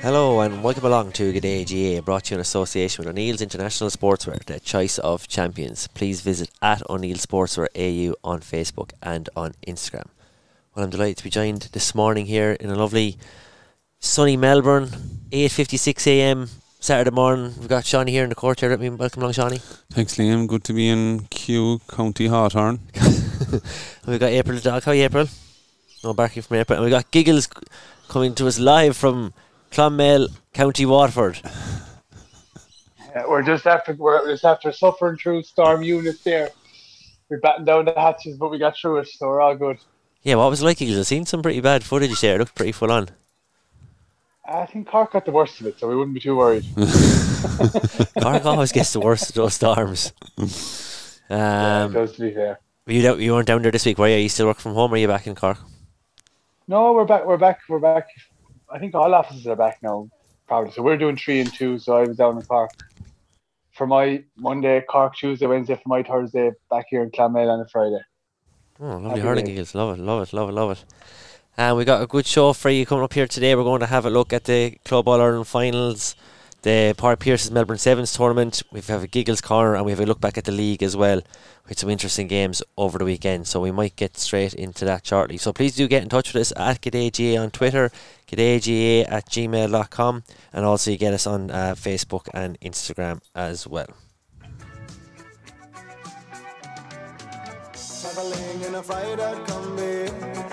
Hello and welcome along to G'day GA, brought to you in association with O'Neill's International Sportswear, the choice of champions. Please visit at O'Neill Sportswear AU on Facebook and on Instagram. Well, I'm delighted to be joined this morning here in a lovely sunny Melbourne, 8.56 a.m. Saturday morning. We've got Shawnee here in the court here with me. Welcome along, Shawnee. Thanks, Liam. Good to be in Kew County Hawthorn. And we've got April the dog. How are you, April? No barking from April. And we've got Giggles coming to us live from Clonmel, County Waterford. Yeah, we're just after we're just after suffering through storm Eunice there. We're batting down the hatches, but we got through it, so we're all good. Yeah, what was it like, Giggles? I've seen some pretty bad footage there. It looked pretty full on. I think Cork got the worst of it, so we wouldn't be too worried. Cork always gets the worst of those storms. Yeah, Um, does to be fair. you, down, you weren't down there this week, were you? You still work from home or are you back in Cork? No, we're back. We're back. We're back. I think all offices are back now, probably. So we're doing three and two. So I was down in Cork for my Monday, Cork Tuesday, Wednesday for my Thursday. Back here in Clonmel on a Friday. Oh, lovely Happy hurling giggles. Love it, love it, love it, love it. And we got a good show for you coming up here today. We're going to have a look at the Club All Ireland finals, the Padraig Pearse's Melbourne Sevens tournament. We have a Giggles corner and we have a look back at the league as well with some interesting games over the weekend. So we might get straight into that shortly. So please do get in touch with us at G'dayGA on Twitter, G'dayGA at gmail.com, and also you get us on uh, Facebook and Instagram as well. Traveling in a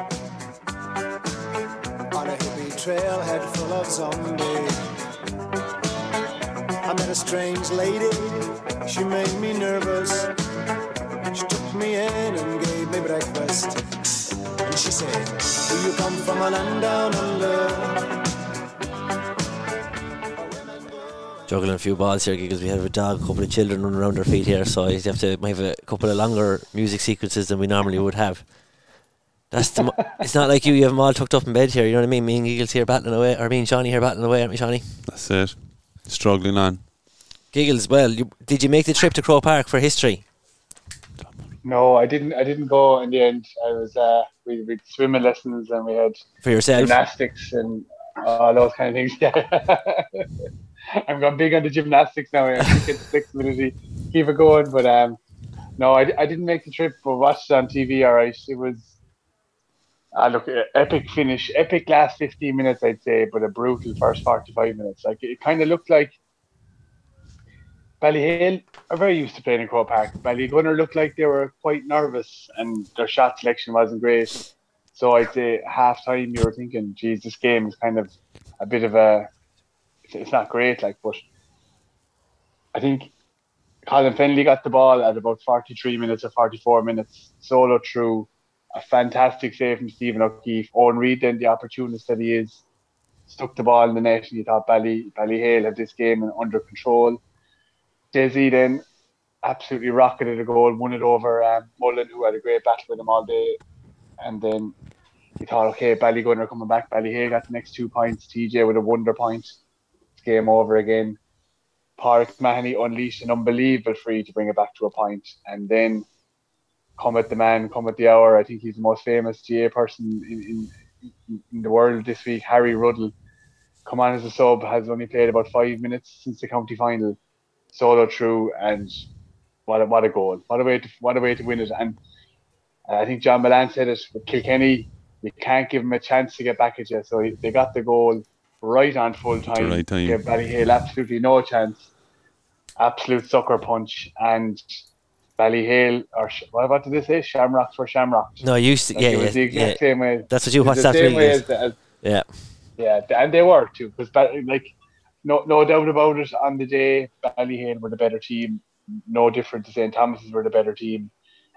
trailhead full of zombies. I met a strange lady, she made me nervous. She took me in and gave me breakfast. And she said, do you come from a land down under? juggling a few balls here because we have a dog, a couple of children running around our feet here, so you have to have a couple of longer music sequences than we normally would have. That's the. mo- it's not like you. You have them all tucked up in bed here. You know what I mean? Me and Giggles here battling away, or me and Shawnee here battling away, aren't we, Shawnee? That's it. Struggling on. Giggles. Well, you, did you make the trip to Croke Park for history? No, I didn't. I didn't go in the end. I was. Uh, we we had swimming lessons and we had For yourself? gymnastics and all those kind of things. Yeah, I'm gone big on the gymnastics now. I think it's flexibility, keep it going. But um, no, I, I didn't make the trip, but watched it on TV. All right, it was. Uh, look, uh, epic finish, epic last 15 minutes, I'd say, but a brutal first 45 minutes. Like it kind of looked like Ballyhale are very used to playing in Croke Park. Ballygunner looked like they were quite nervous and their shot selection wasn't great. So I'd say half time you were thinking, geez, this game is kind of a bit of a, it's, not great, like, but I think Colin Fennelly got the ball at about 43 minutes or 44 minutes, solo through a fantastic save from Stephen O'Keeffe. Eoin Reid, then the opportunist that he is, stuck the ball in the net and you thought Bally, Ballyhale had this game under control. Desi then absolutely rocketed a goal, won it over um, Mullen, who had a great battle with him all day. And then we thought, okay, Ballygunner are coming back. Ballyhale got the next two points. TJ with a wonder point. It's game over again. Pauric Mahony unleashed an unbelievable free to bring it back to a point. And then come at the man, come at the hour. I think he's the most famous GA person in, in, in the world this week, Harry Ruddle. Come on as a sub, has only played about five minutes since the county final. Solo through and what a, what a goal. What a way to what a way to win it. And uh, I think John Milan said it with Kilkenny, you can't give him a chance to get back at you. So he, they got the goal right on full time. right time. Absolutely no chance. Absolute sucker punch. And Ballyhale, or Sh- what, what did they say? Shamrocks for Shamrocks. No, you. s- Like, yeah, it was yeah, the exact yeah. same way. That's what you watched the after same way as, as Yeah. yeah, and they were too, because like no no doubt about it. On the day, Ballyhale were the better team. No different to St Thomas's were the better team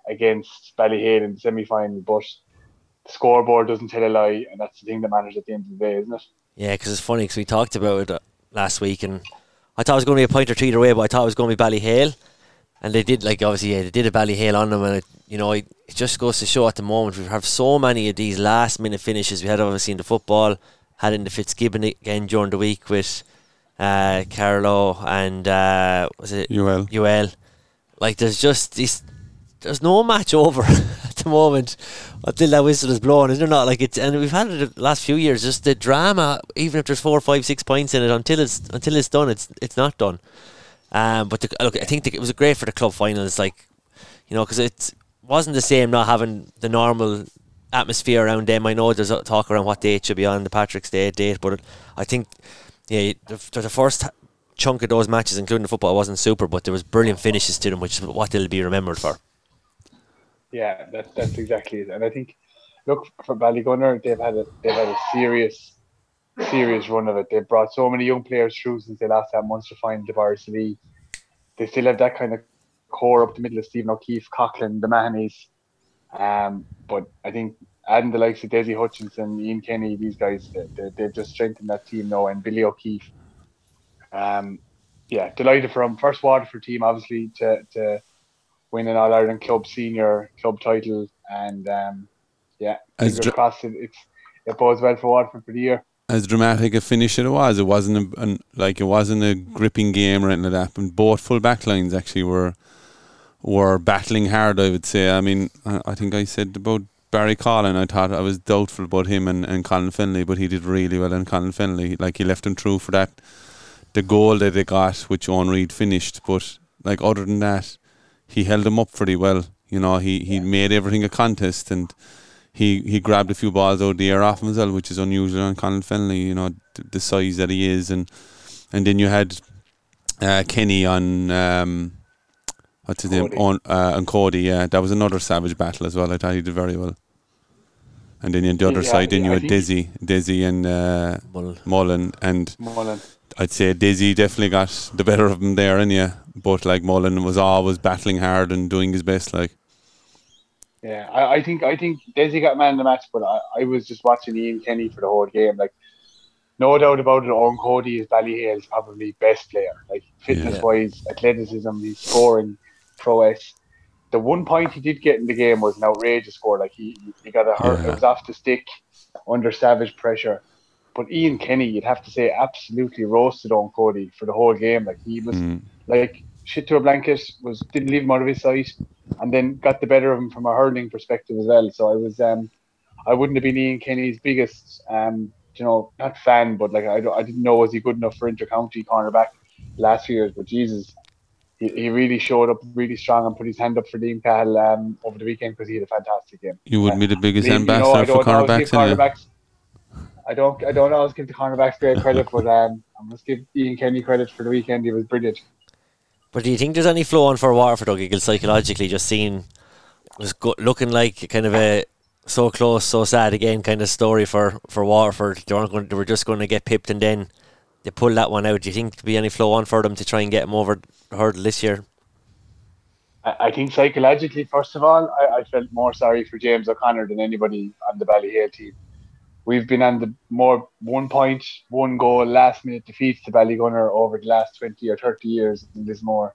against Ballyhale in the semi final, but the scoreboard doesn't tell a lie, and that's the thing that matters at the end of the day, isn't it? Yeah, because it's funny because we talked about it uh, last week, and I thought it was going to be a point or two either way, but I thought it was going to be Ballyhale, and they did like obviously yeah, they did a Ballyhale on them, and it, you know it, it just goes to show at the moment we have so many of these last minute finishes. We had obviously in the football, had in the Fitzgibbon again during the week with uh, Carlow and uh, was it UL. UL. Like there's just these there's no match over at the moment until that whistle is blown. Is there not? Like it's and we've had it the last few years. Just the drama, even if there's four, five, six points in it, until it's until it's done, it's it's not done. Um, but the, look, I think the, it was great for the club finals. Like you know, because it wasn't the same not having the normal atmosphere around them. I know there's talk around what date should be on the Patrick's Day date, but I think yeah, the, the first chunk of those matches, including the football, wasn't super, but there was brilliant finishes to them, which is what they'll be remembered for. Yeah, that's that's exactly it. And I think, look for Ballygunner, they've had a they've had a serious, serious run of it. They've brought so many young players through since they lost that Munster final to Varsity. They still have that kind of core up the middle of Stephen O'Keeffe, Coughlan, the Mahoney's. Um, but I think adding the likes of Desi Hutchinson, Ian Kenny, these guys, they, they, they've just strengthened that team now, and Billy O'Keeffe. Um, yeah, delighted for him. First Waterford team, obviously, to, to win an All Ireland club senior club title, and um, yeah, As fingers dra- crossed it, it's it bodes well for Waterford for the year. As dramatic a finish as it was, it wasn't a, an, like it wasn't a gripping game or anything like that. But both full back lines actually were were battling hard. I would say. I mean, I, I think I said about Barry Collin. I thought I was doubtful about him and, and Colin Fennelly, but he did really well in Colin Fennelly. Like he left him through for that the goal that they got, which Eoin Reid finished. But like other than that, he held them up pretty well. You know, he he made everything a contest and he he grabbed a few balls out of the air off him as well, which is unusual on Colin Fennelly. You know th- the size that he is, and and then you had uh, Kenny on um, what's his name Cody. on uh, on Cody. Yeah, that was another savage battle as well. I thought he did very well. And then on the other Yeah, side, then you had think- Dizzy, Dizzy and uh, Mullen. Mullen, and Mullen. I'd say Dizzy definitely got the better of him there, and yeah, but like Mullen was always battling hard and doing his best. Like, Yeah, I, I think I think Desi got man the match, but I, I was just watching Ian Kenny for the whole game. Like, no doubt about it, Eoin Cody is Ballyhale's probably best player. Like fitness wise, athleticism, he's scoring prowess. The one point he did get in the game was an outrageous score. Like he he got a hurt, Yeah. it was off the stick under savage pressure. But Ian Kenny, you'd have to say, absolutely roasted on Cody for the whole game. Like he was mm, like shit to a blanket, was didn't leave him out of his sight, and then got the better of him from a hurling perspective as well. So I was um I wouldn't have been Ian Kenny's biggest um you know not fan, but like I, don't- I didn't know was he good enough for intercounty cornerback last few years, but Jesus. He, he really showed up really strong and put his hand up for Liam Cahill um, over the weekend because he had a fantastic game. you wouldn't be the biggest Liam, you know, ambassador for don't always give cornerbacks, cornerbacks. I don't. I don't always give the cornerbacks great credit, but um, I must give Ian Kenny credit for the weekend. He was brilliant. But do you think there's any flow on for Waterford, Eagle, psychologically, just seeing was go- looking like kind of a so close, so sad again kind of story for, for Waterford? They weren't going. They were just going to get pipped, and then they pulled that one out. Do you think there'll be any flow on for them to try and get them over the hurdle this year? I, I think psychologically, first of all, I, I felt more sorry for James O'Connor than anybody on the Ballyhale team. We've been on the more one point, one goal, last minute defeats to Ballygunner over the last 20 or 30 years in Lismore.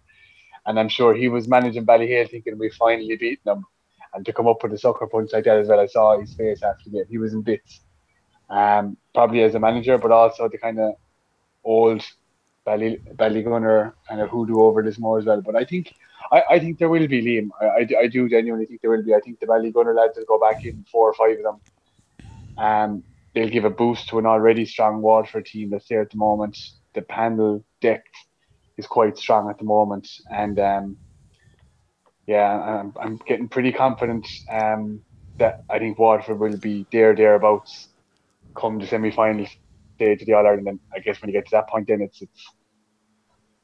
And I'm sure he was managing Ballyhale thinking we finally beaten them. And to come up with a sucker punch like that as well, I saw his face after the game. He was in bits. Um, probably as a manager, but also the kind of old Bally, Ballygunner kind of hoodoo over Lismore as well. But I think I, I think there will be Liam. I, I, I do genuinely think there will be. I think the Ballygunner lads will go back in four or five of them. Um, they'll give a boost to an already strong Waterford team that's there at the moment. The panel depth is quite strong at the moment, and um, yeah, I'm, I'm getting pretty confident um, that I think Waterford will be there thereabouts come the semi-final stage of the All Ireland. And I guess when you get to that point, then it's it's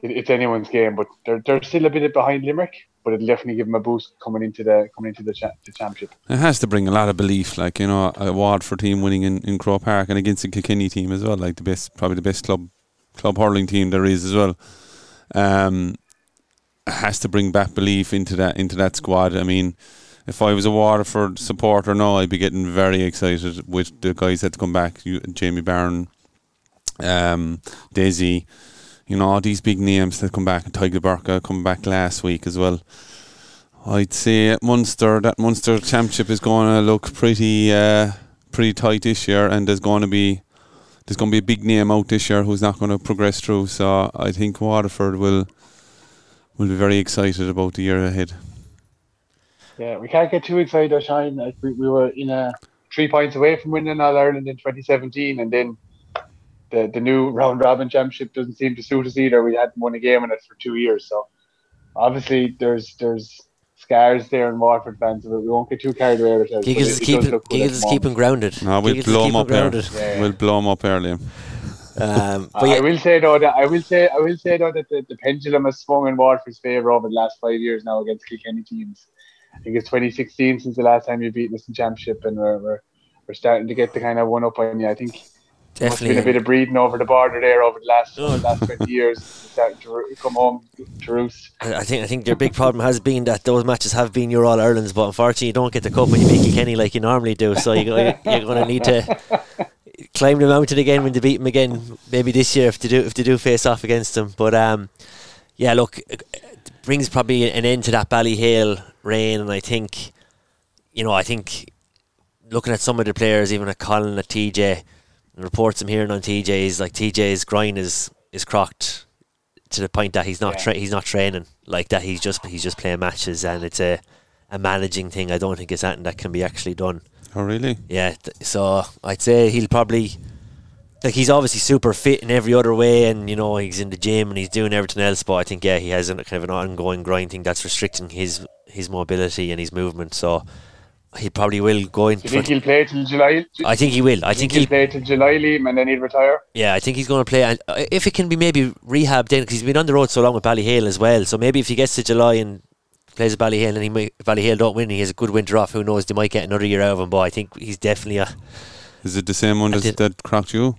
it's anyone's game. But they're they're still a bit behind Limerick, but it'll definitely give them a boost coming into the coming into the, cha- the championship. It has to bring a lot of belief, like you know, a Waterford team winning in, in Croke Park and against the Kilkenny team as well, like the best, probably the best club club hurling team there is as well. Um, has to bring back belief into that into that squad. I mean, if I was a Waterford supporter now, I'd be getting very excited with the guys that come back, you, Jamie Barron, um, Daisy, you know, all these big names that come back, and Tadhg de Búrca come back last week as well. I'd say at Munster that Munster championship is going to look pretty uh, pretty tight this year, and there's going to be there's going to be a big name out this year who's not going to progress through. So I think Waterford will will be very excited about the year ahead. Yeah, we can't get too excited, Shine. We, we were in a three points away from winning All Ireland in 2017, and then the the new round robin championship doesn't seem to suit us either. We hadn't won a game in it for two years, so obviously there's there's scars there in Waterford fans, but we won't get too carried away with it. Giggles is keeping Giggles is keeping grounded. No, we'll Giggles blow is him up there. grounded. Yeah. We'll blow him up early. Um, but I yeah, will say though that I will say I will say though that the, the pendulum has swung in Waterford's favour over the last five years now against Kilkenny teams. I think it's 2016 since the last time you beat us in championship, and we're, we're we're starting to get the kind of one up on you. I think there must have been a bit of breeding over the border there over the last Oh. last 20 years. To come home to roost. I think I think their big problem has been that those matches have been your All Irelands, but unfortunately you don't get the cup when you beat Kilkenny like you normally do. So you you're going to need to climb the mountain again when you beat them again. Maybe this year if they do if they do face off against them. But um, yeah, look, it brings probably an end to that Ballyhale reign, and I think you know I think looking at some of the players, even at Colin at TJ, and reports I'm hearing on TJ is like TJ's grind is is crocked to the point that he's not Yeah. tra- he's not training like that. He's just he's just playing matches, and it's a a managing thing. I don't think it's something that can be actually done. Oh, really? Yeah, th- so I'd say he'll probably like he's obviously super fit in every other way, and you know he's in the gym and he's doing everything else. But I think yeah, he has a kind of an ongoing grind thing that's restricting his his mobility and his movement. So he probably will go in. Do you For, think he'll play till July? I think he will. I you think he'll he'll. play till July, Liam, and then he'll retire. Yeah, I think he's going to play. And uh, if it can be maybe rehab then, because he's been on the road so long with Ballyhale as well. So maybe if he gets to July and plays at Ballyhale and he might, if Ballyhale don't win, he has a good winter off. Who knows? They might get another year out of him. But I think he's definitely a. Is it the same one I as, did- that cracked you?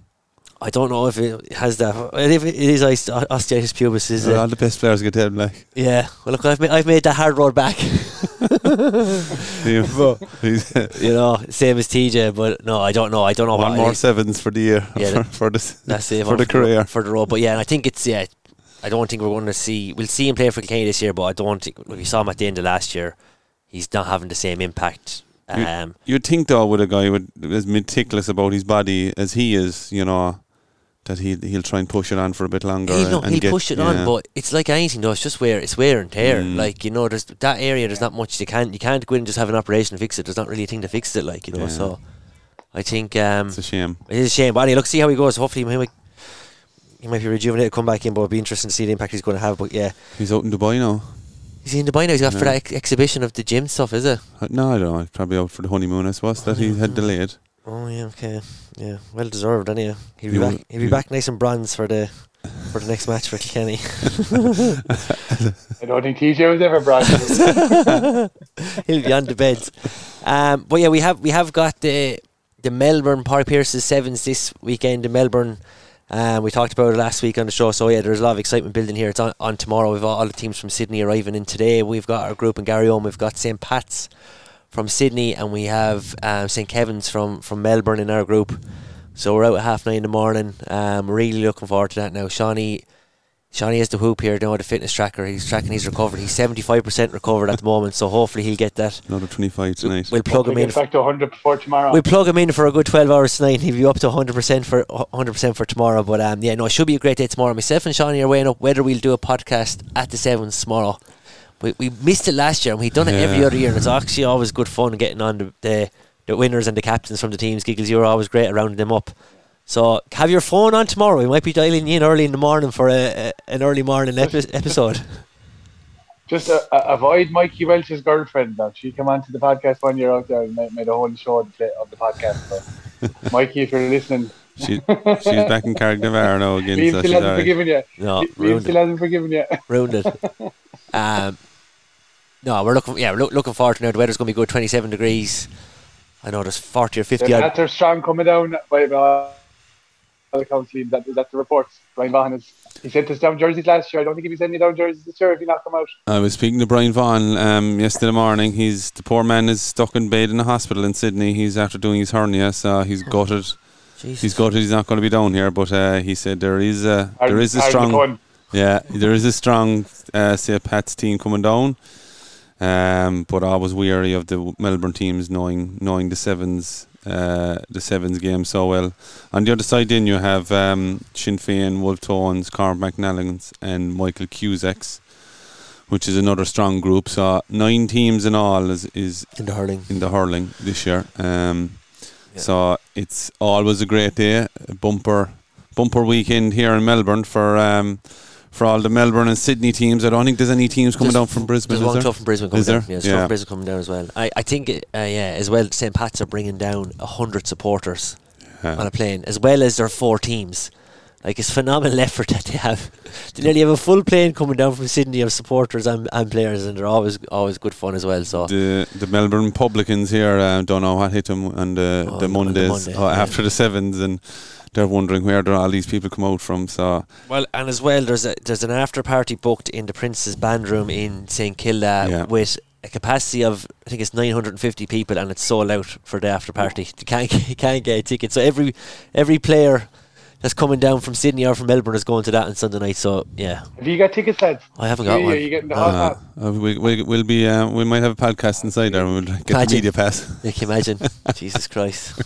I don't know if it has that. If it is ost- osteitis pubis, is All it? the best players get them, like. Yeah. Well, look, I've made, I've made that hard road back. He's- you know, same as TJ. But no, I don't know. I don't know. One what, more sevens for the year. Yeah, for, that- for the That's it for the career. for the road. But yeah, and I think it's yeah. I don't think we're going to see. We'll see him play for Kilkenny this year, but I don't think we saw him at the end of last year. He's not having the same impact. You- Um, You'd think though, with a guy with as meticulous about his body as he is, you know, that he he'll try and push it on for a bit longer. he'll, no, and he'll get- push it yeah. on, but it's like anything though. It's just wear. It's wear and tear. Mm. Like you know, there's that area. There's not much you can't. You can't go in and just have an operation to fix it. There's not really a thing to fix it. Like you know. Yeah. So I think um, it's a shame. it is a shame. But anyway, look, see how he goes. Hopefully, he might. He might be rejuvenated, come back in, but it'll be interesting to see the impact he's going to have. But yeah, He's out in Dubai now. he's in Dubai now. He's got for that ex- exhibition of the gym stuff, is it? Uh, No, I don't know. Probably out for the honeymoon. I suppose that he had delayed. Oh yeah, okay, yeah, well deserved. Anyhow, he'll be You- back. He'll be back nice and bronze for the for the next match for Kenny. I don't think TJ was ever bronze. he'll be on the beds. Um, but yeah, we have we have got the the Melbourne Padraig Pearse's sevens this weekend in Melbourne. Um, we talked about it last week on the show, so yeah, there's a lot of excitement building here. It's on, on tomorrow. We've got all the teams from Sydney arriving in today. We've got our group in Garryowen. We've got St Pat's from Sydney, and we have um, St Kevin's from from Melbourne in our group. So we're out at half nine in the morning. Um, really looking forward to that now. Shawnee, Shawnee has the Whoop here, now the fitness tracker. He's tracking his recovery. He's seventy five percent recovered at the moment, so hopefully he'll get that. Another 25 tonight. We'll plug him in. Get back to 100 before tomorrow. We'll plug him in for a good 12 hours tonight. He'll be up to 100% for 100% for tomorrow. But um, yeah, no, it should be a great day tomorrow. Myself and Shawnee are weighing up whether we'll do a podcast at the Sevens tomorrow. We, we missed it last year and we've done it every other year. And it's actually always good fun getting on the, the, the winners and the captains from the teams. Giggles, you're always great at rounding them up. So have your phone on tomorrow. We might be dialing in early in the morning for a, a, an early morning epi- episode. Just uh, uh, avoid Mikey Welch's girlfriend. Though. She came on to the podcast one year out there and made, made a whole show of the, of the podcast. So. Mikey, if you're listening, She, she's back in Carrignavar now again. Liam so still hasn't alright. forgiven you. No, Liam still it. hasn't forgiven you. ruined it. Um, no, we're looking. Yeah, we're loo- looking forward to now. The weather's going to be good. Twenty-seven degrees. I know there's forty or fifty. Odd. Nats are strong coming down by by all accounts. Liam. That, that's the reports. Brian Vaughan is. He sent us down jerseys last year. I don't think he'll be sending you down jerseys this year if he not come out. I was speaking to Brian Vaughan um, yesterday morning. He's the poor man is stuck in bed in a hospital in Sydney. He's after doing his hernia, so he's gutted. Jesus. He's gutted. He's not going to be down here, but uh, he said there is a there is a Hard- hard to strong pun. yeah there is a strong uh, say Pat's team coming down. Um, but I was weary of the Melbourne teams knowing knowing the sevens uh, the sevens game so well. On the other side, then you have um, Sinn Féin, Wolfe Tones, Carl McNallans, and Michael Cusacks, which is another strong group. So nine teams in all is is in the hurling. in the hurling this year. Um, Yeah. So it's always a great day, a bumper bumper weekend here in Melbourne for um, for all the Melbourne and Sydney teams. I don't think there's any teams coming There's- down from Brisbane. There's is one there? club from Brisbane coming Is down. Yeah, there's Yeah. yeah. from Brisbane coming down as well. I, I think, uh, yeah, as well, St. Pat's are bringing down 100 supporters Yeah. on a plane, as well as their four teams. Like, it's phenomenal effort that they have. They nearly have a full plane coming down from Sydney of supporters and, and players, and they're always always good fun as well. So, The the Melbourne Publicans here uh, don't know what hit them on the, Oh, the on the Mondays Monday, uh, yeah. after the sevens, and they're wondering where do all these people come out from. So well, and as well, there's a there's an after party booked in the Prince's Band Room in St Kilda Yeah. with a capacity of I think it's 950 people, and it's sold out for the after party. You can't you can't get a ticket. So every every player that's coming down from Sydney or from Melbourne is going to that on Sunday night. So yeah, Have you got tickets, lads? I haven't got Yeah, one. yeah, you getting the Uh, hot uh, hat? uh, we, we, we'll be uh, we might have a podcast inside there. and We'll get the media pass. You can imagine. Jesus Christ.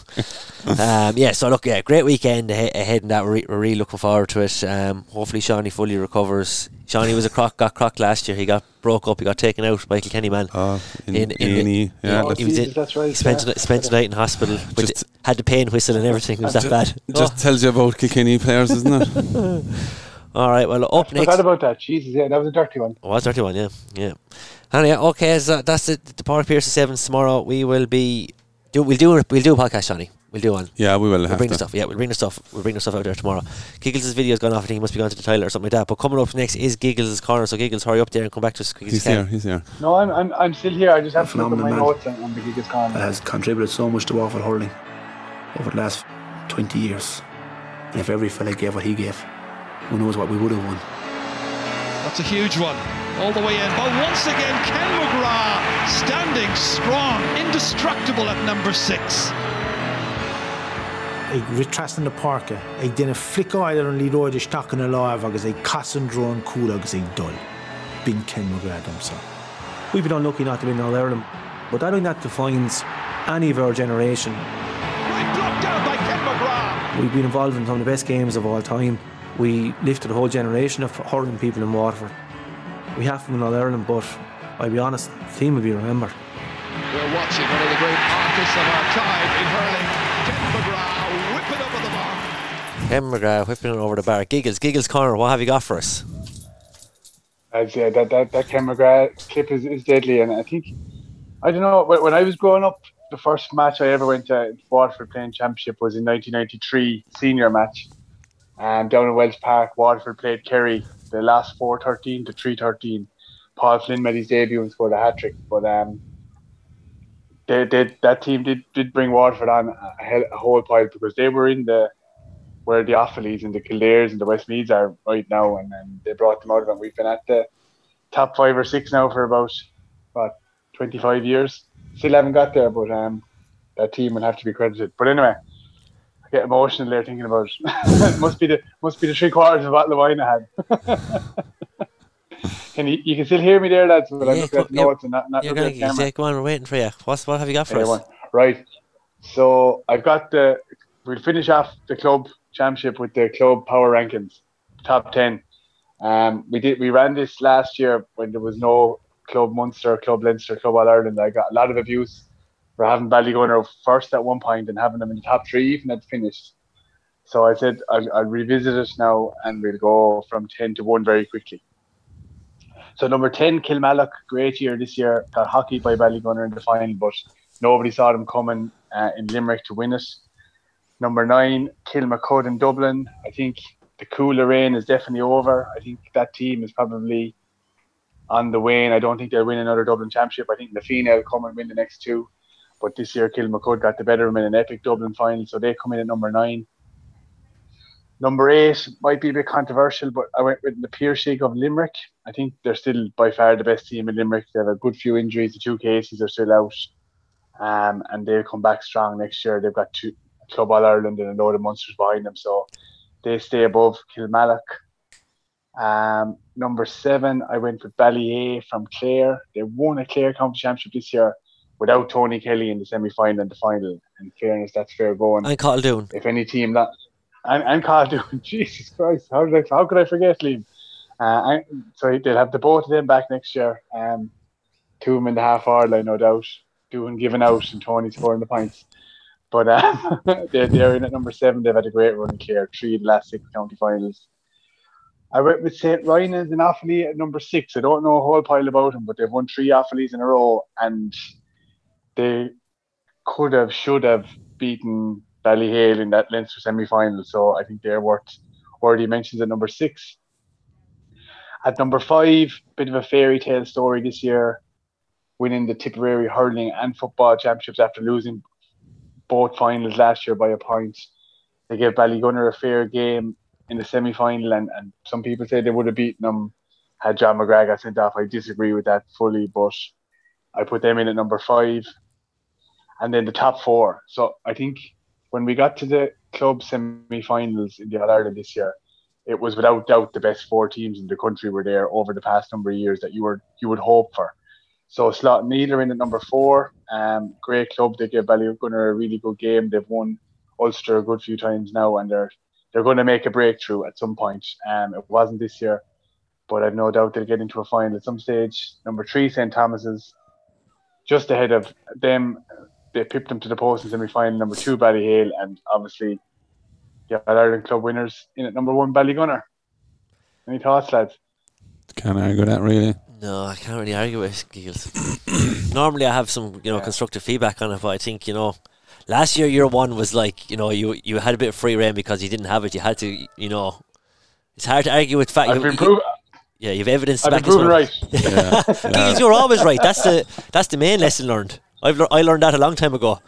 Um, yeah, so look, yeah, great weekend ahe- ahead and that. We're, re- we're really looking forward to it. Um, hopefully, Shawnee fully recovers. Shawnee was a croc, got crocked last year. He got broke up. He got taken out by Kilkenny man. Uh, in, In- in the- A&E, yeah, Oh, that's- he was in- that's right. He spent yeah. a, spent a night in hospital. With Just- had the pain whistle and everything. It was that Ju- bad. Just tells you about Kilkenny players, isn't it? Oh, all right. Well, up Forgot next. about that. Jesus, yeah, that was a dirty one. Oh, was 31, yeah. Yeah. And yeah, okay, so that's it. The Padraig Pearse Sevens tomorrow. We will be do we'll do we'll do a podcast, Johnny. We'll do one. yeah, we will We'll have bring to. the stuff. Yeah, we'll bring the stuff. We'll bring the stuff out there tomorrow. Giggles' video's gone off. I think he must be going to the toilet or something like that. But coming up next is Giggles' corner. So Giggles, hurry up there and come back to us as quick He's you here. He's here. No, I'm, I'm, I'm still here. I just have to look at my man. notes on, on the gig is gone. that has contributed so much to Waterford hurling over the last 20 years. And if every fella gave what he gave, who knows what we would have won. That's a huge one. All the way in. But once again, Ken McGrath standing strong, indestructible at number six. Ag ritrastan na parka ag duine fliáidir an líróide staach na láimh agus ag casan drón cool agus ag dul. Bin Ken McGradam sa. We've been unlucky not to win All Ireland, but I don't think that defines any of our generation. Right blocked down by Ken McGrath. We've been involved in some of the best games of all time. We lifted a whole generation of hurling people in Waterford. We have to win All Ireland, but I'll be honest, the team will be remembered. We're watching one of the great artists of our time in hurling. Ken McGrath whipping over the Ken McGrath whipping it over the bar. Giggles, Giggles' corner. What have you got for us? As, yeah, that that that McGrath clip is, is deadly, and I think I don't know when, I was growing up, the first match I ever went to Waterford playing championship was in 1993 senior match, um, down in Walsh Park. Waterford played Kerry the last 4-13 to 3-13. Paul Flynn made his debut and scored a hat trick, but um, they, they that team did did bring Waterford on a, a whole pile because they were in the where the Offaly's and the Kildares and the Westmeaths are right now, and then they brought them out of it. We've been at the top five or six now for about what 25 years. Still haven't got there, but um, that team will have to be credited. But anyway, I get emotional there thinking about it. must be the must be the three quarters of a bottle of wine I had. can you, you can still hear me there, lads? But I'm Yeah, looking at notes and not, not You're looking at the camera. yeah, go on. We're waiting for you. What's what have you got for Yeah, us? one. Right. So I've got the. We'll finish off the club championship with the club power rankings, top ten. Um, we did. We ran this last year when there was no club Munster, club Leinster, club All Ireland. I got a lot of abuse for having Ballygunner first at one point and having them in the top three even at finish. So I said I'll, I'll revisit it now and we'll go from ten to one very quickly. So number ten, Kilmallock, great year this year. Got hockey by Ballygunner in the final, but nobody saw them coming uh, in Limerick to win it. Number nine, Kilmacud in Dublin. I think the Cuala reign is definitely over. I think that team is probably on the wane. I don't think they'll win another Dublin championship. I think Na Fianna will come and win the next two. But this year, Kilmacud got the better of them in an epic Dublin final, so they come in at number nine. Number eight might be a bit controversial, but I went with the Piarsaigh of Limerick. I think they're still by far the best team in Limerick. They have a good few injuries. The two Caseys are still out, um, and they'll come back strong next year. They've got two Club All Ireland and a load of Munsters behind them, so they stay above Kilmallock. Um, number seven, I went with Ballyea from Clare. They won a Clare County Championship this year without Tony Kelly in the semi final and the final. In fairness, that's fair going And Caldoon. if any team that and and Carl doing Jesus Christ, how did I how could I forget Liam? I, so they'll have the both of them back next year. Um, two of them in the half hour line, no doubt. Doing giving out and Tony scoring the points. But uh, they're, they're in at number seven. They've had a great run here. Three of the last six county finals. I went with St. Rynagh's an Offaly at number six. I don't know a whole pile about them, but they've won three Offalys in a row, and they could have, should have beaten Ballyhale in that Leinster semi-final. So I think they're worth worthy mentions at number six. At number five, bit of a fairy tale story this year, winning the Tipperary hurling and football championships after losing both finals last year by a point. They gave Ballygunner a fair game in the semi final, and, and some people say they would have beaten them had John McGrath got sent off. I disagree with that fully, but I put them in at number five. And then the top four. So I think when we got to the club semi finals in the All Ireland this year, it was without doubt the best four teams in the country were there over the past number of years that you were you would hope for. So Slaughtneil in at number four. Um, great club. They gave Ballygunner a really good game. They've won Ulster a good few times now, and they're they're going to make a breakthrough at some point. Um, it wasn't this year, but I've no doubt they'll get into a final at some stage. Number three, St Thomas's, just ahead of them. They pipped them to the post in semi final. Number two, Ballyhale, and obviously, yeah, Ireland club winners in at number one, Ballygunner. Any thoughts, lads? Can't argue that really. No, I can't really argue with Giggles. Normally, I have some you know constructive feedback on it, but I think you know, last year year one was like you know you you had a bit of free reign because you didn't have it. You had to you know, it's hard to argue with fact. I've you- been you- proven. yeah, you've evidence. I've proven right. Yeah. Giggles, you're always right. That's the that's the main lesson learned. I've lear- I learned that a long time ago.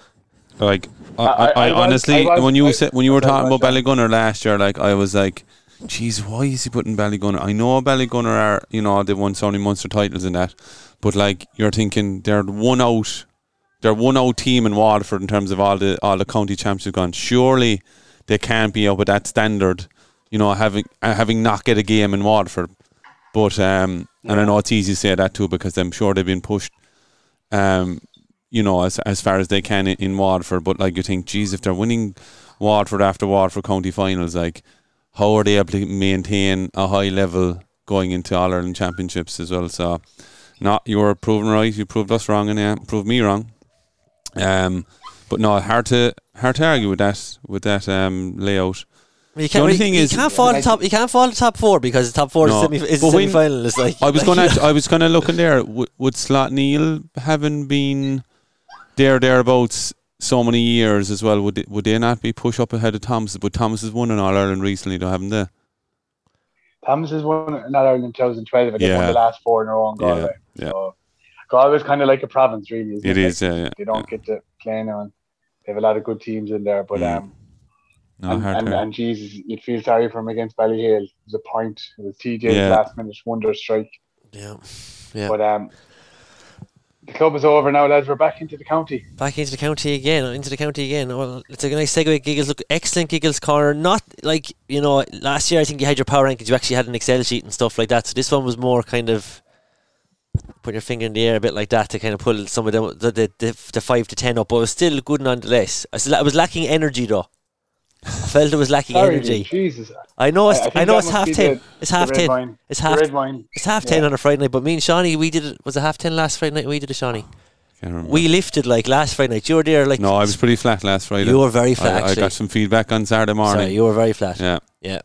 Like I, I, I- I, I honestly, I was- when you I- said when you were talking about go on, Ballygunner last year, like I was like, "Geez, why is he putting Ballygunner?" I know Ballygunner are, you know, they've won so many Munster titles and that, but like you're thinking they're one out, they're one out team in Waterford in terms of all the all the county championships gone. Surely they can't be up at that standard, you know, having uh, having not get a game in Waterford. But um, and I know it's easy to say that too because I'm sure they've been pushed um, you know, as as far as they can in, in Waterford. But like you think, geez, if they're winning Waterford after Waterford county finals, like how are they able to maintain a high level going into All Ireland championships as well? So, not you were proven right. You proved us wrong, and yeah, proved me wrong. Um, but no, hard to hard to argue with that with that um layout. You The can't, only really- thing you is- can't fall the top. You can't fall the top four because the top four No, is, semi, is but the when- semi final. It's like I was gonna I was gonna looking there. Would, would Slaughtneil having been there thereabouts so many years as well? Would they, would they not be push up ahead of Thomas? But Thomas has won in All Ireland recently, though, haven't they? Thomas has won in All Ireland in 2012 and they won the last four in a row in Galway. Yeah, yeah. So Galway's kind of like a province, really. Isn't It it is, Like, yeah, yeah, They don't get to play on. They have a lot of good teams in there, but Mm. um, No, and, hard and, to. and Jesus, you'd feel sorry for him against Ballyhale. It was a point. It was TJ's Yeah. last minute wonder strike. yeah, yeah. But um, the club is over now, lads. We're back into the county. Back into the county again, into the county again. Well, it's a nice segue, Giggles. Look, excellent Giggles corner. Not like, you know, last year I think you had your power rankings, you actually had an Excel sheet and stuff like that. So this one was more kind of put your finger in the air a bit like that to kind of pull some of them, the, the, the, the 5 to 10 up. But it was still good nonetheless. I was lacking energy though. I felt it was lacking Sorry, energy. Jesus. I know it's, I- I I, know it's half 10. the- it's half 10. wine. It's The half, red wine. it's half 10 on a Friday night. But me and Shawnee, we did it, was it half 10 last Friday night? We did it, Shawnee. We lifted like last Friday night. You were there like no, I was pretty flat last Friday. You were very flat, I, I got some feedback on Saturday morning. Sorry, you were very flat. yeah, Yeah.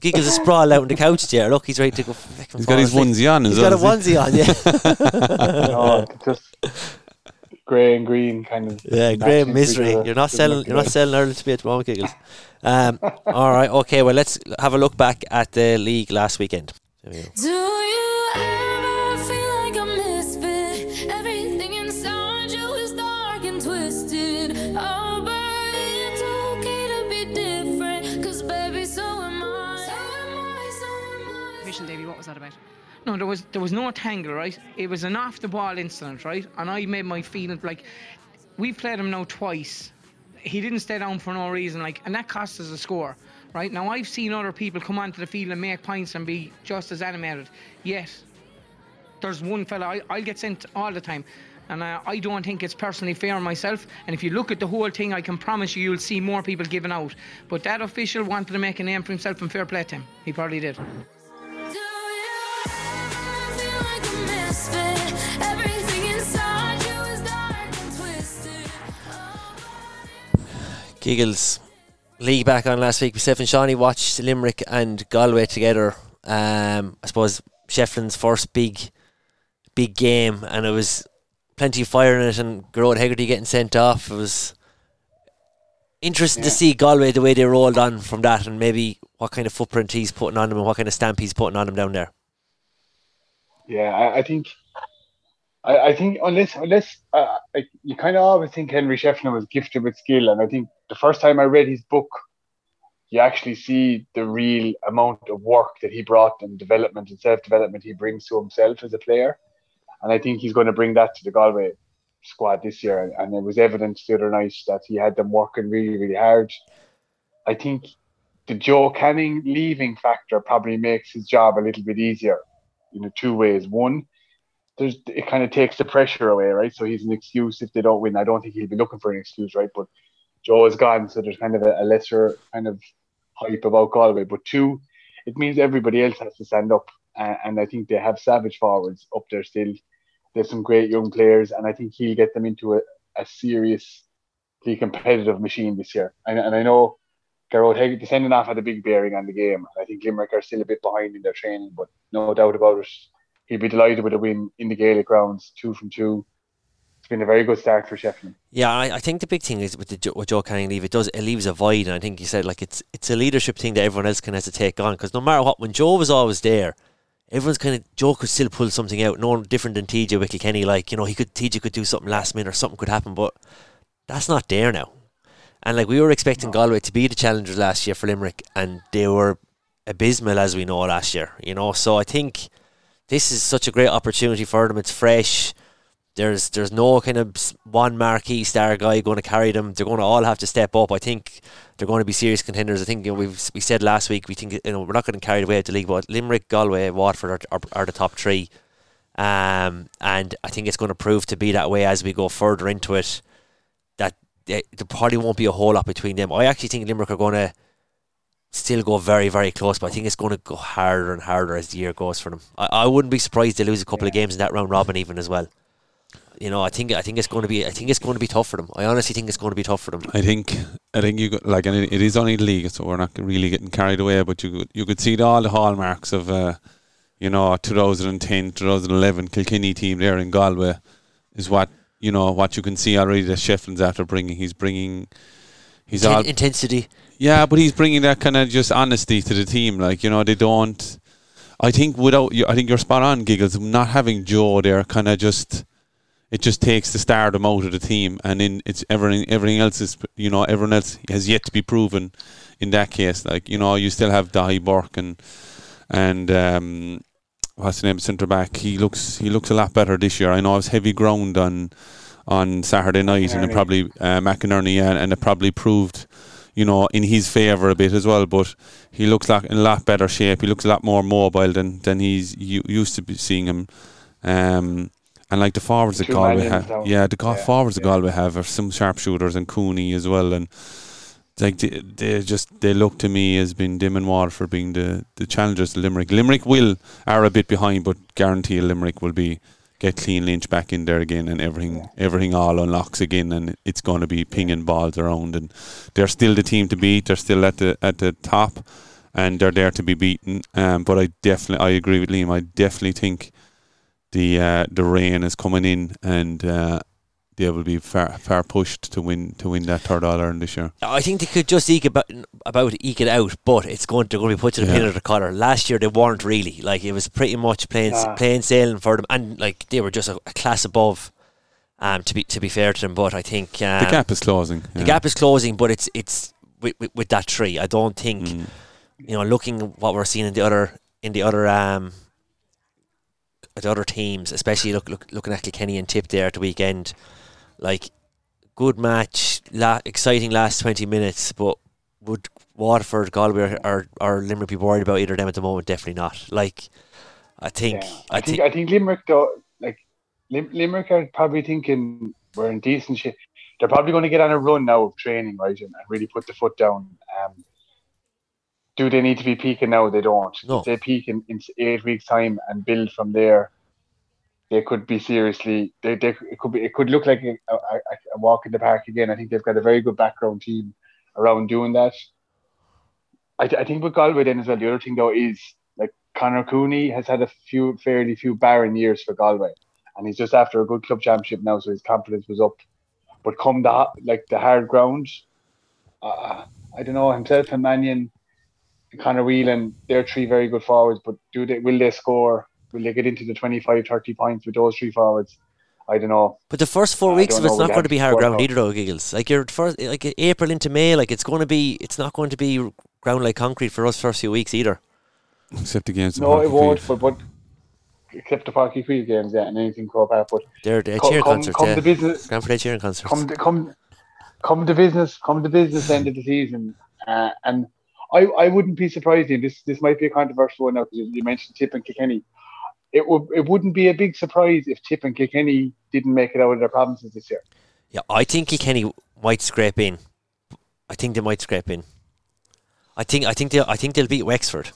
Giggles is sprawl out on the couch there. Look, he's ready to go. He's got his asleep. onesie on as He's well. got a onesie on, yeah. no, just grey and green kind of. yeah, grey matching misery. You're not selling. look You're not selling Ireland to be at the moment, Giggles. Um, all right, okay. Well, let's have a look back at the league last weekend. There we go. Do you ever feel like a misfit? Everything inside you is dark and twisted. Oh, but it's okay to be different. Cause baby, so am I. So am I, so am I. Vision, Davy, what was that about? No, there was there was no tangle, right? It was an off the ball incident, right? And I made my feeling like we've played him now twice. He didn't stay down for no reason, like, and that cost us a score, right? Now I've seen other people come onto the field and make points and be just as animated. Yet there's one fella I, I'll get sent all the time. And uh, I don't think it's personally fair myself. And if you look at the whole thing, I can promise you, you'll see more people giving out. But that official wanted to make a name for himself and fair play to him. He probably did. Giggles. League back on last week. Myself and Shawnee watched Limerick and Galway together. Um, I suppose Shefflin's first big, big game, and it was plenty of fire in it. And Gearóid Hegarty getting sent off. It was interesting to see Galway the way they rolled on from that, and maybe what kind of footprint he's putting on them and what kind of stamp he's putting on them down there. Yeah, I, I think, I, I think unless unless uh, you kind of always think Henry Shefflin was gifted with skill, and I think the first time I read his book, you actually see the real amount of work that he brought and development and self development he brings to himself as a player, and I think he's going to bring that to the Galway squad this year, and, and it was evident the other night that he had them working really really hard. I think the Joe Canning leaving factor probably makes his job a little bit easier in two ways. One, there's it kind of takes the pressure away, right? So he's an excuse if they don't win. I don't think he'll be looking for an excuse, right? But Joe is gone, so there's kind of a, a lesser kind of hype about Galway. But two, it means everybody else has to stand up, and, and I think they have savage forwards up there still. There's some great young players, and I think he'll get them into a, a seriously competitive machine this year. And, and I know Gearóid Hegarty sending off had a big bearing on the game. I think Limerick are still a bit behind in their training, but no doubt about it. He'd be delighted with a win in the Gaelic grounds, two from two. It's been a very good start for Shefflin. Yeah, I, I think the big thing is with the with Joe Canning leave, it does it leaves a void, and I think you said like it's it's a leadership thing that everyone else can has to take on because no matter what, when Joe was always there, everyone's kind of Joe could still pull something out, no different than TJ with Kilkenny. Like you know, he could TJ could do something last minute or something could happen, but that's not there now. And like we were expecting Galway to be the challengers last year for Limerick, and they were abysmal as we know last year. You know, so I think this is such a great opportunity for them. It's fresh. There's there's no kind of one marquee star guy going to carry them. They're going to all have to step up. I think they're going to be serious contenders. I think you know, we've we said last week we think you know we're not going to carry away at the league, but Limerick, Galway, Waterford are, are, are the top three. Um, and I think it's going to prove to be that way as we go further into it. That they, there probably won't be a whole lot between them. I actually think Limerick are going to still go very, very close, but I think it's going to go harder and harder as the year goes for them. I, I wouldn't be surprised they lose a couple of games in that round robin even as well. You know, I think I think it's going to be I think it's going to be tough for them. I honestly think it's going to be tough for them. I think I think you got, like and it, it is only the league, so we're not really getting carried away. But you could, you could see all the hallmarks of uh, you know 2010, 2011 Kilkenny team there in Galway is what you know what you can see already that Shefflin's after bringing. He's bringing he's Inten- all intensity. Yeah, but he's bringing that kind of just honesty to the team. Like you know they don't. I think without you, I think you're spot on, Giggles. Not having Joe there kind of just it just takes the stardom out of the team, and in it's everything. Everything else is you know everyone else has yet to be proven. In that case, like you know, you still have Daithí Burke and and um, what's the name centre back. He looks he looks a lot better this year. I know it was heavy ground on on Saturday night, and it probably uh, McInerney, yeah, and it probably proved you know, in his favour a bit as well. But he looks like in a lot better shape. He looks a lot more mobile than than he's used to be seeing him. Um, and like the forwards that Galway have, down. yeah, the Yeah, forwards that yeah. Galway have are some sharpshooters and Cooney as well, and like they, they just they look to me as being dim and water for being the the challengers to Limerick. Limerick will are a bit behind, but guarantee Limerick will be get Cian Lynch back in there again, and everything everything all unlocks again, and it's going to be pinging balls around, and they're still the team to beat. They're still at the at the top, and they're there to be beaten. Um, but I definitely I agree with Liam. I definitely think the uh, the rain is coming in, and uh, they will be far far pushed to win to win that third All Ireland this year. I think they could just eke about, about eke it out, but it's going they're going to be put to the Yeah. pin of the collar. Last year they weren't really like it was pretty much plain Nah. plain sailing for them, and like they were just a, a class above. Um, to be to be fair to them, but I think um, the gap is closing. the gap is closing, but it's it's with, with, with that tree. I don't think Mm. you know looking at what we're seeing in the other in the other um the other teams, especially look, look looking at Kilkenny and Tip there at the weekend, like good match, la- exciting last twenty minutes, but would Waterford, Galway, or or Limerick be worried about either of them at the moment? Definitely not. Like I think Yeah. I, I think think I think Limerick though, like Lim- Limerick are probably thinking we're in decent shape. They're probably going to get on a run now of training, right, and, and really put the foot down. Um, do they need to be peaking now? They don't. No. They peak in, in eight weeks' time and build from there, they could be seriously. They, they it could be. It could look like a, a, a walk in the park again. I think they've got a very good background team. around doing that. I, I think with Galway then as well. The other thing though is like Conor Cooney has had a few fairly few barren years for Galway, and he's just after a good club championship now, so his confidence was up. But come the like the hard ground, uh, I don't know himself and Mannion, and Conor Whelan, they're three very good forwards. But do they will they score? Will they get into the 25, 30 points with those three forwards? I don't know. But the first four I weeks of it's not going to be to hard ground out. either, though, Giggles. Like your first, like April into May, like it's going to be, it's not going to be ground like concrete for us first few weeks either. Except the games. in No, it won't. But, but except the Parky Field games, yeah, and anything Croke Park. But They're the Co- cheering come- concerts, come yeah. the business- Grand Prix cheering concerts. come to, come come to business come to business end of the season uh, and I, I wouldn't be surprised in this this might be a controversial one now because you mentioned Tip and Kilkenny it would it wouldn't be a big surprise if Tip and Kilkenny didn't make it out of their provinces this year Yeah, I think Kenny might scrape in. I think they might scrape in. I think I think they I think they'll beat Wexford.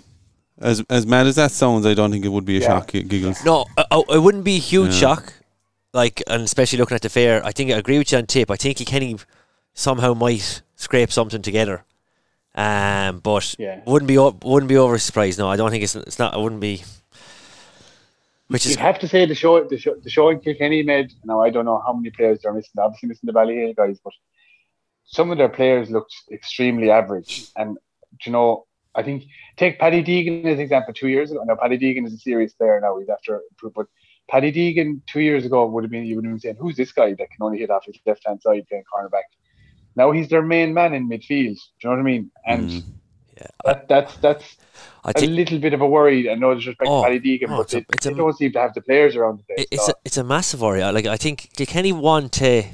As as mad as that sounds, I don't think it would be a Yeah. shock. Giggles. No, I, I- it wouldn't be a huge Yeah. shock. Like, and especially looking at the fair, I think I agree with you on tip. I think Kenny somehow might scrape something together. Um, but Yeah. wouldn't be wouldn't be over surprised. No, I don't think it's it's not. I wouldn't be. Which is you'd have to say the show the show the show in Kilkenny made. Now I don't know how many players they're missing. Obviously missing the Ballyhale guys but some of their players looked extremely average. And you know I think take Paddy Deegan as an example two years ago. Now Paddy Deegan is a serious player now. He's after but Paddy Deegan two years ago would have been you would have been saying who's this guy that can only hit off his left hand side playing cornerback? Now he's their main man in midfield. Do you know what I mean? And Mm. Yeah, that, that's that's I a think little bit of a worry. I know disrespect Oh, to Paddy Deegan, no, oh, but a- they, a- don't seem to have the players around the place. it- it's so. a, it's a massive worry. Like I think Kilkenny one to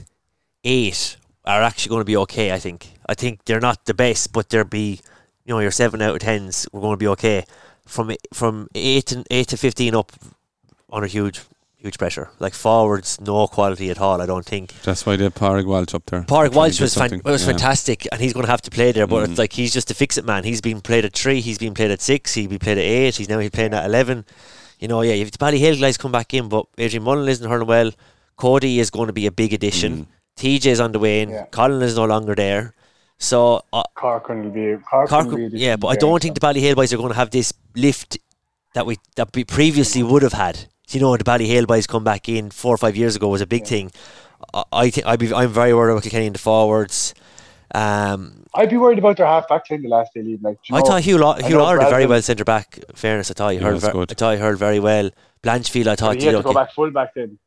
eight are actually going to be okay. I think. I think they're not the best, but they'll be, you know, your seven out of tens. We're going to be okay. From from eight to eight to fifteen up, on a huge huge pressure. Like forwards, no quality at all. I don't think. That's why they have Padraig Walsh up there. Park Trying Walsh was fan- was Yeah. fantastic, and he's going to have to play there. But Mm. it's like he's just a fix it man. He's been played at three. He's been played at six. He's been played at eight. He's now he's playing at eleven. You know, yeah, if the Ballyhale guys come back in, but Adrian Mullen isn't hurling well. Cody is going to be a big addition. TJ's on the way in. Yeah. Colin is no longer there. So uh, Corcoran will be Corcoran Cork, will be yeah, but I don't think the Ballyhale boys are going to have this lift that we that we previously would have had. You know, the Ballyhale boys come back in four or five years ago was a big thing. I, I think I'd be I'm very worried about Kilkenny in the forwards. Um, I'd be worried about their half back line the last day lead. Like, do you I know, thought Hugh Law, I Hugh know did very well centre back. Fairness, I thought he Yeah, heard. that's Ver- good. I thought he heard very well. Blanchfield, I thought He had to go okay. back full back then.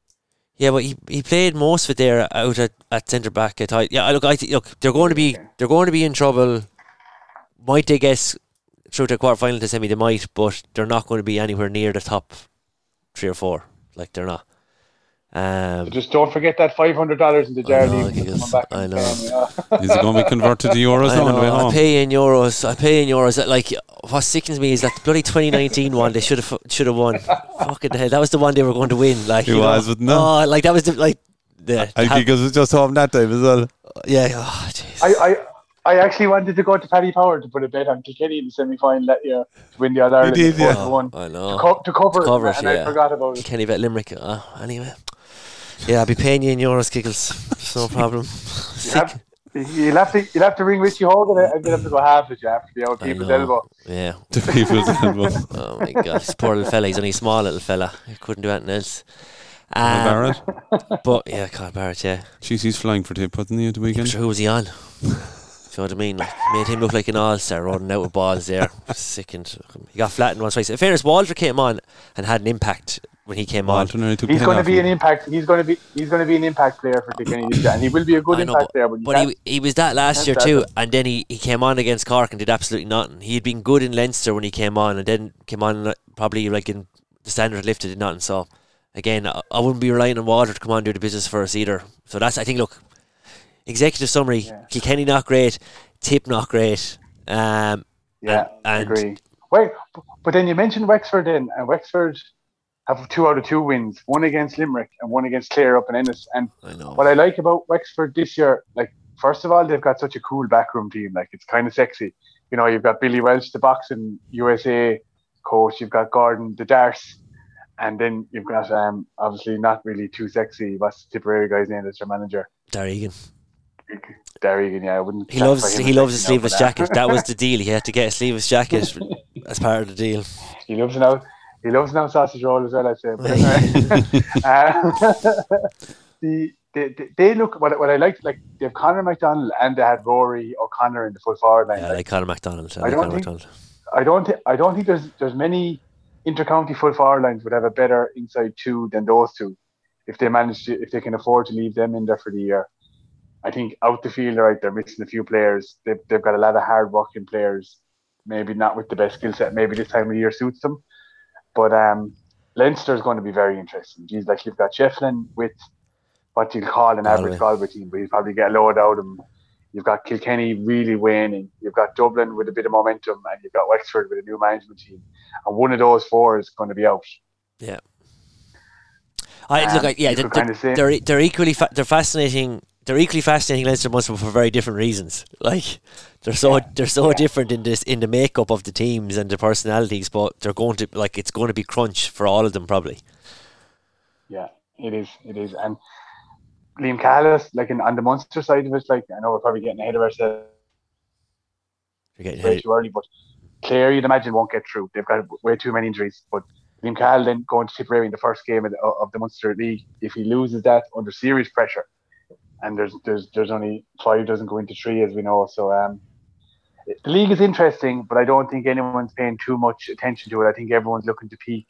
Yeah, but he, he played most of it there out at, at centre back. I thought, yeah, look, I th- look, they're going to be they're going to be in trouble. Might they guess through to the quarter final to semi? They might, but they're not going to be anywhere near the top three or four. Like they're not. Um, Just don't forget that five hundred dollars in the jar I know, league. Giggles, back I know. paying, you. Is it going to be converted to euros I now on the way know, I pay in euros. I pay in euros. Like what sickens me is that the bloody 2019 one they should have should have won. Fucking hell, that was the one they were going to win. Like It you know. was, wasn't it? Oh, like that was the like the I ha- Giggles was just home that time as well. yeah. Oh. I, I I actually wanted to go to Paddy Power to put a bet on Kilkenny in the semi final that year to win the All Ireland. did, yeah. four to one. I know. To, co- to cover, To cover it, and yeah. I forgot about it. Kenny bet Limerick. Oh, anyway. Yeah, I'll be paying you in euros, Giggles. It's no problem. You Sick. have, you'll have to you'll have to ring Richie Hogan and you'll have to go half it, you have to be out I people's know. elbow. Yeah. The people's elbow. Oh my god, this poor little fella. He's only a small little fella. He couldn't do anything else. Conor Um, Barrett. But yeah, Carl Barrett. Yeah. Jeez, he's flying for tip, wasn't he, at the weekend? Sure, who was he on? Do you know what I mean? Like, made him look like an all-star running out with balls there. Sickened. He got flattened once twice. In fairness, Walter came on and had an impact when he came on. Walter nearly He's going to be an him. impact. He's going to be he's going to be an impact player for Kilkenny this year, and he will be a good I know, impact but, player. But, but he, he was that last year too, that. and then he, he came on against Cork and did absolutely nothing. He had been good in Leinster when he came on, and then came on uh, probably like in the standard lifted did nothing. So again, I, I wouldn't be relying on Walter to come on and do the business for us either. So that's I think look, executive summary: Yeah. Kilkenny not great, Tip not great. Um, yeah, I and- agree. Wait, but then you mentioned Wexford, then, and Wexford have two out of two wins, one against Limerick and one against Clare up in Ennis. And I know. what I like about Wexford this year, like first of all, they've got such a cool backroom team. Like it's kind of sexy. You know, you've got Billy Walsh, the boxing USA coach. You've got Gordon, the darts, and then you've got um obviously not really too sexy. What's the Tipperary guy's name? That's their manager. Darragh Egan. Derry yeah, I wouldn't. He loves he loves a sleeveless jacket. That was the deal. He had to get a sleeveless jacket as part of the deal. He loves now. He loves now sausage roll as well. I'd say. Anyway. the, they, they- look what, what I liked like they have Conor McDonald and they had Rory O'Connor in the full forward line. Yeah, I like Conor McDonald. I I like don't Conor think- McDonald. I don't thi- I don't think there's there's many intercounty full forward lines would have a better inside two than those two if they manage to if they can afford to leave them in there for the year. I think out the field right they're missing a few players. They've they've got a lot of hard working players, maybe not with the best skill set. Maybe this time of year suits them. But um Leinster is going to be very interesting. Geez, like you've got Shefflin with what you'll call an average Galway team, but he'll probably get a load out of them. You've got Kilkenny really waning. You've got Dublin with a bit of momentum, and you've got Wexford with a new management team. And one of those four is going to be out. Yeah. I Um, look. I, yeah, you they're, kinda they're they're equally fa- they're fascinating. They're equally fascinating Leinster Munster for very different reasons. Like they're so they're so different in this in the makeup of the teams and the personalities, but they're going to like it's going to be crunch for all of them probably. Yeah, it is. It is. And Liam Cahill, like in, on the Munster side of it, like I know we're probably getting ahead of ourselves You're getting way hit. too early, but Clare, you'd imagine, won't get through. They've got way too many injuries. But Liam Cahill then going to Tipperary in the first game of the, of the Munster League, if he loses that under serious pressure, and there's there's there's only five doesn't go into three as we know. So um, the league is interesting, but I don't think anyone's paying too much attention to it. I think everyone's looking to peak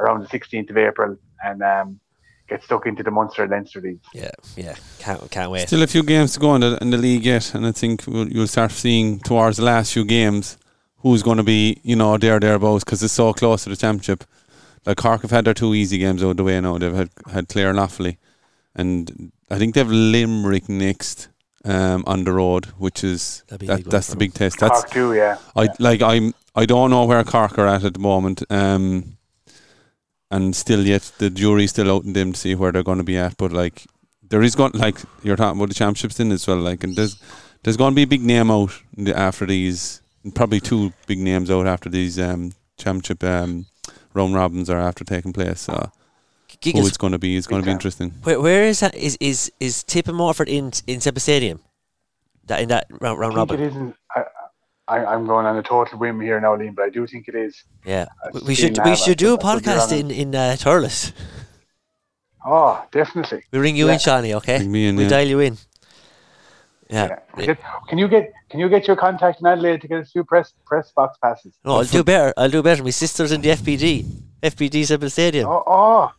around the 16th of April and um, get stuck into the Munster Leinster League. Yeah, yeah, can't can't wait. Still a few games to go in the, in the league yet, and I think we'll, you'll start seeing towards the last few games who's going to be, you know, there thereabouts because it's so close to the championship. Like Cork have had their two easy games out of the way now. They've had had Clare and Offaly, and I think they've Limerick next um, on the road, which is That'd be big that's the them. big test. That's Cork too, yeah. I like I'm I don't know where Cork are at at the moment. Um, and still yet the jury's still out in them to see where they're going to be at. But like there is going like you're talking about the championships in as well. Like and there's there's going to be a big name out after these, probably two big names out after these um, championship um, round robins are after taking place. So who Gigas, it's going to be is going to be interesting. where, where is that? Is is is Tip and Morford in in Semple Stadium? That in that round, round I think robin? it isn't. I, I, I'm going on a total whim here now, Liam, but I do think it is. Yeah, I we should we have should do a but I could be podcast in in uh, Thurles. Oh, definitely. We ring you Yeah. in, Shawnee. Okay, Bring me in, we yeah. dial you in. Yeah. Yeah. Can you get Can you get your contact in Adelaide to get a few press press box passes? No, I'll do better. I'll do better. My sister's in the FBD, FBD Semple Stadium. Oh, oh.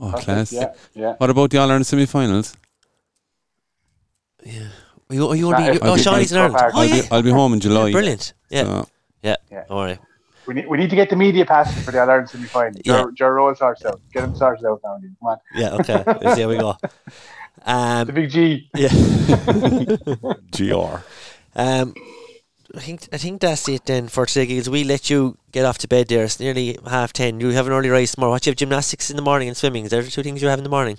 Oh, class! Yeah, yeah. What about the All Ireland semi-finals? Are you, are you Nah, only, if- oh, if- Shawnee's in Ireland. I'll Oh, I'll, yeah. be, I'll be home in July. Brilliant. Yeah, So, yeah. Yeah. All right. We need, we need to get the media passes for the All Ireland semi final. Yeah. Joe, Joe Roll sorts out. Get him sorted out now. Liam. Come on. Yeah. Okay. Let's see how we go. The Um. big G. Yeah. GR. Um. I think I think that's it then for today, Giggles. We let you get off to bed there. It's nearly half ten. You have an early rise tomorrow. What you have gymnastics in the morning and swimming. Is there two things you have in the morning?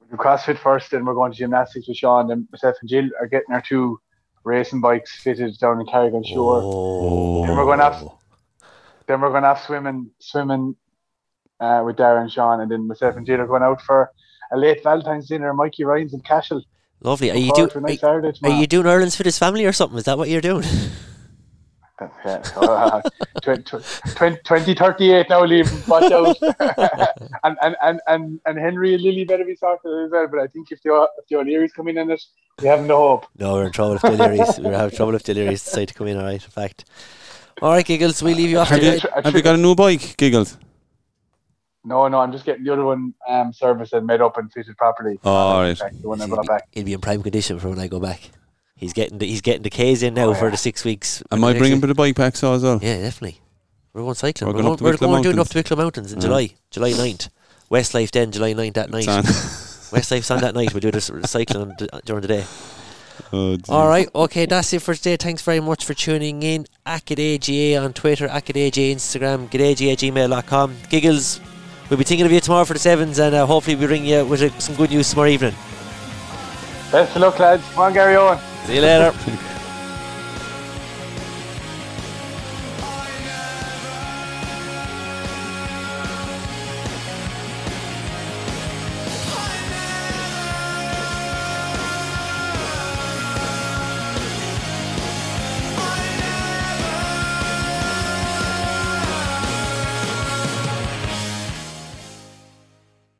We do CrossFit first, then we're going to gymnastics with Sean. And myself and Jill are getting our two racing bikes fitted down in Carrick-on-Suir. Oh. Then we're going off. Then we're going off swimming, swimming uh, with Darren and Sean, and then myself and Jill are going out for a late Valentine's dinner. Mikey Ryan's in Cashel. Lovely. Are you forward doing? to nice Are, are you doing Ireland's for this family or something? Is that what you're doing? Yeah, so, uh, 20, 20, 2038 now, leave. Watch out. and, and, and, and, and Henry and Lily better be sorted as well. But I think if the, if the O'Learys come in on it, we have no hope. No, we're in trouble if Delirious. we're having trouble if Delirious decide to come in. All right. In fact. All right, Giggles. We leave you off Have to you, have you got a new bike, Giggles? No, no, I'm just getting the other one um, serviced and made up and fitted properly. Oh, all right. The one I He'll brought be, back. he'll be in prime condition for when I go back. He's getting the, he's getting the K's in now Oh, for yeah. the six weeks. Am I Next bringing week. the bike back so as well? Yeah, definitely. We're going cycling. We're We're, going going, up the we're Wicklow going doing up Mountains. the Wicklow Mountains in Yeah. July, July 9th. Westlife then, July 9th at night. It's on. Westlife's on that night. We do the s- cycling on the- during the day. Oh. All right, okay, that's it for today. Thanks very much for tuning in. ACADAGA on Twitter, ACADAGA Instagram, gadaga gmail.com. Giggles, we'll be thinking of you tomorrow for the sevens, and uh, hopefully we ring you with uh, some good news tomorrow evening. Best of luck, lads. Come on, Garryowen. See you later.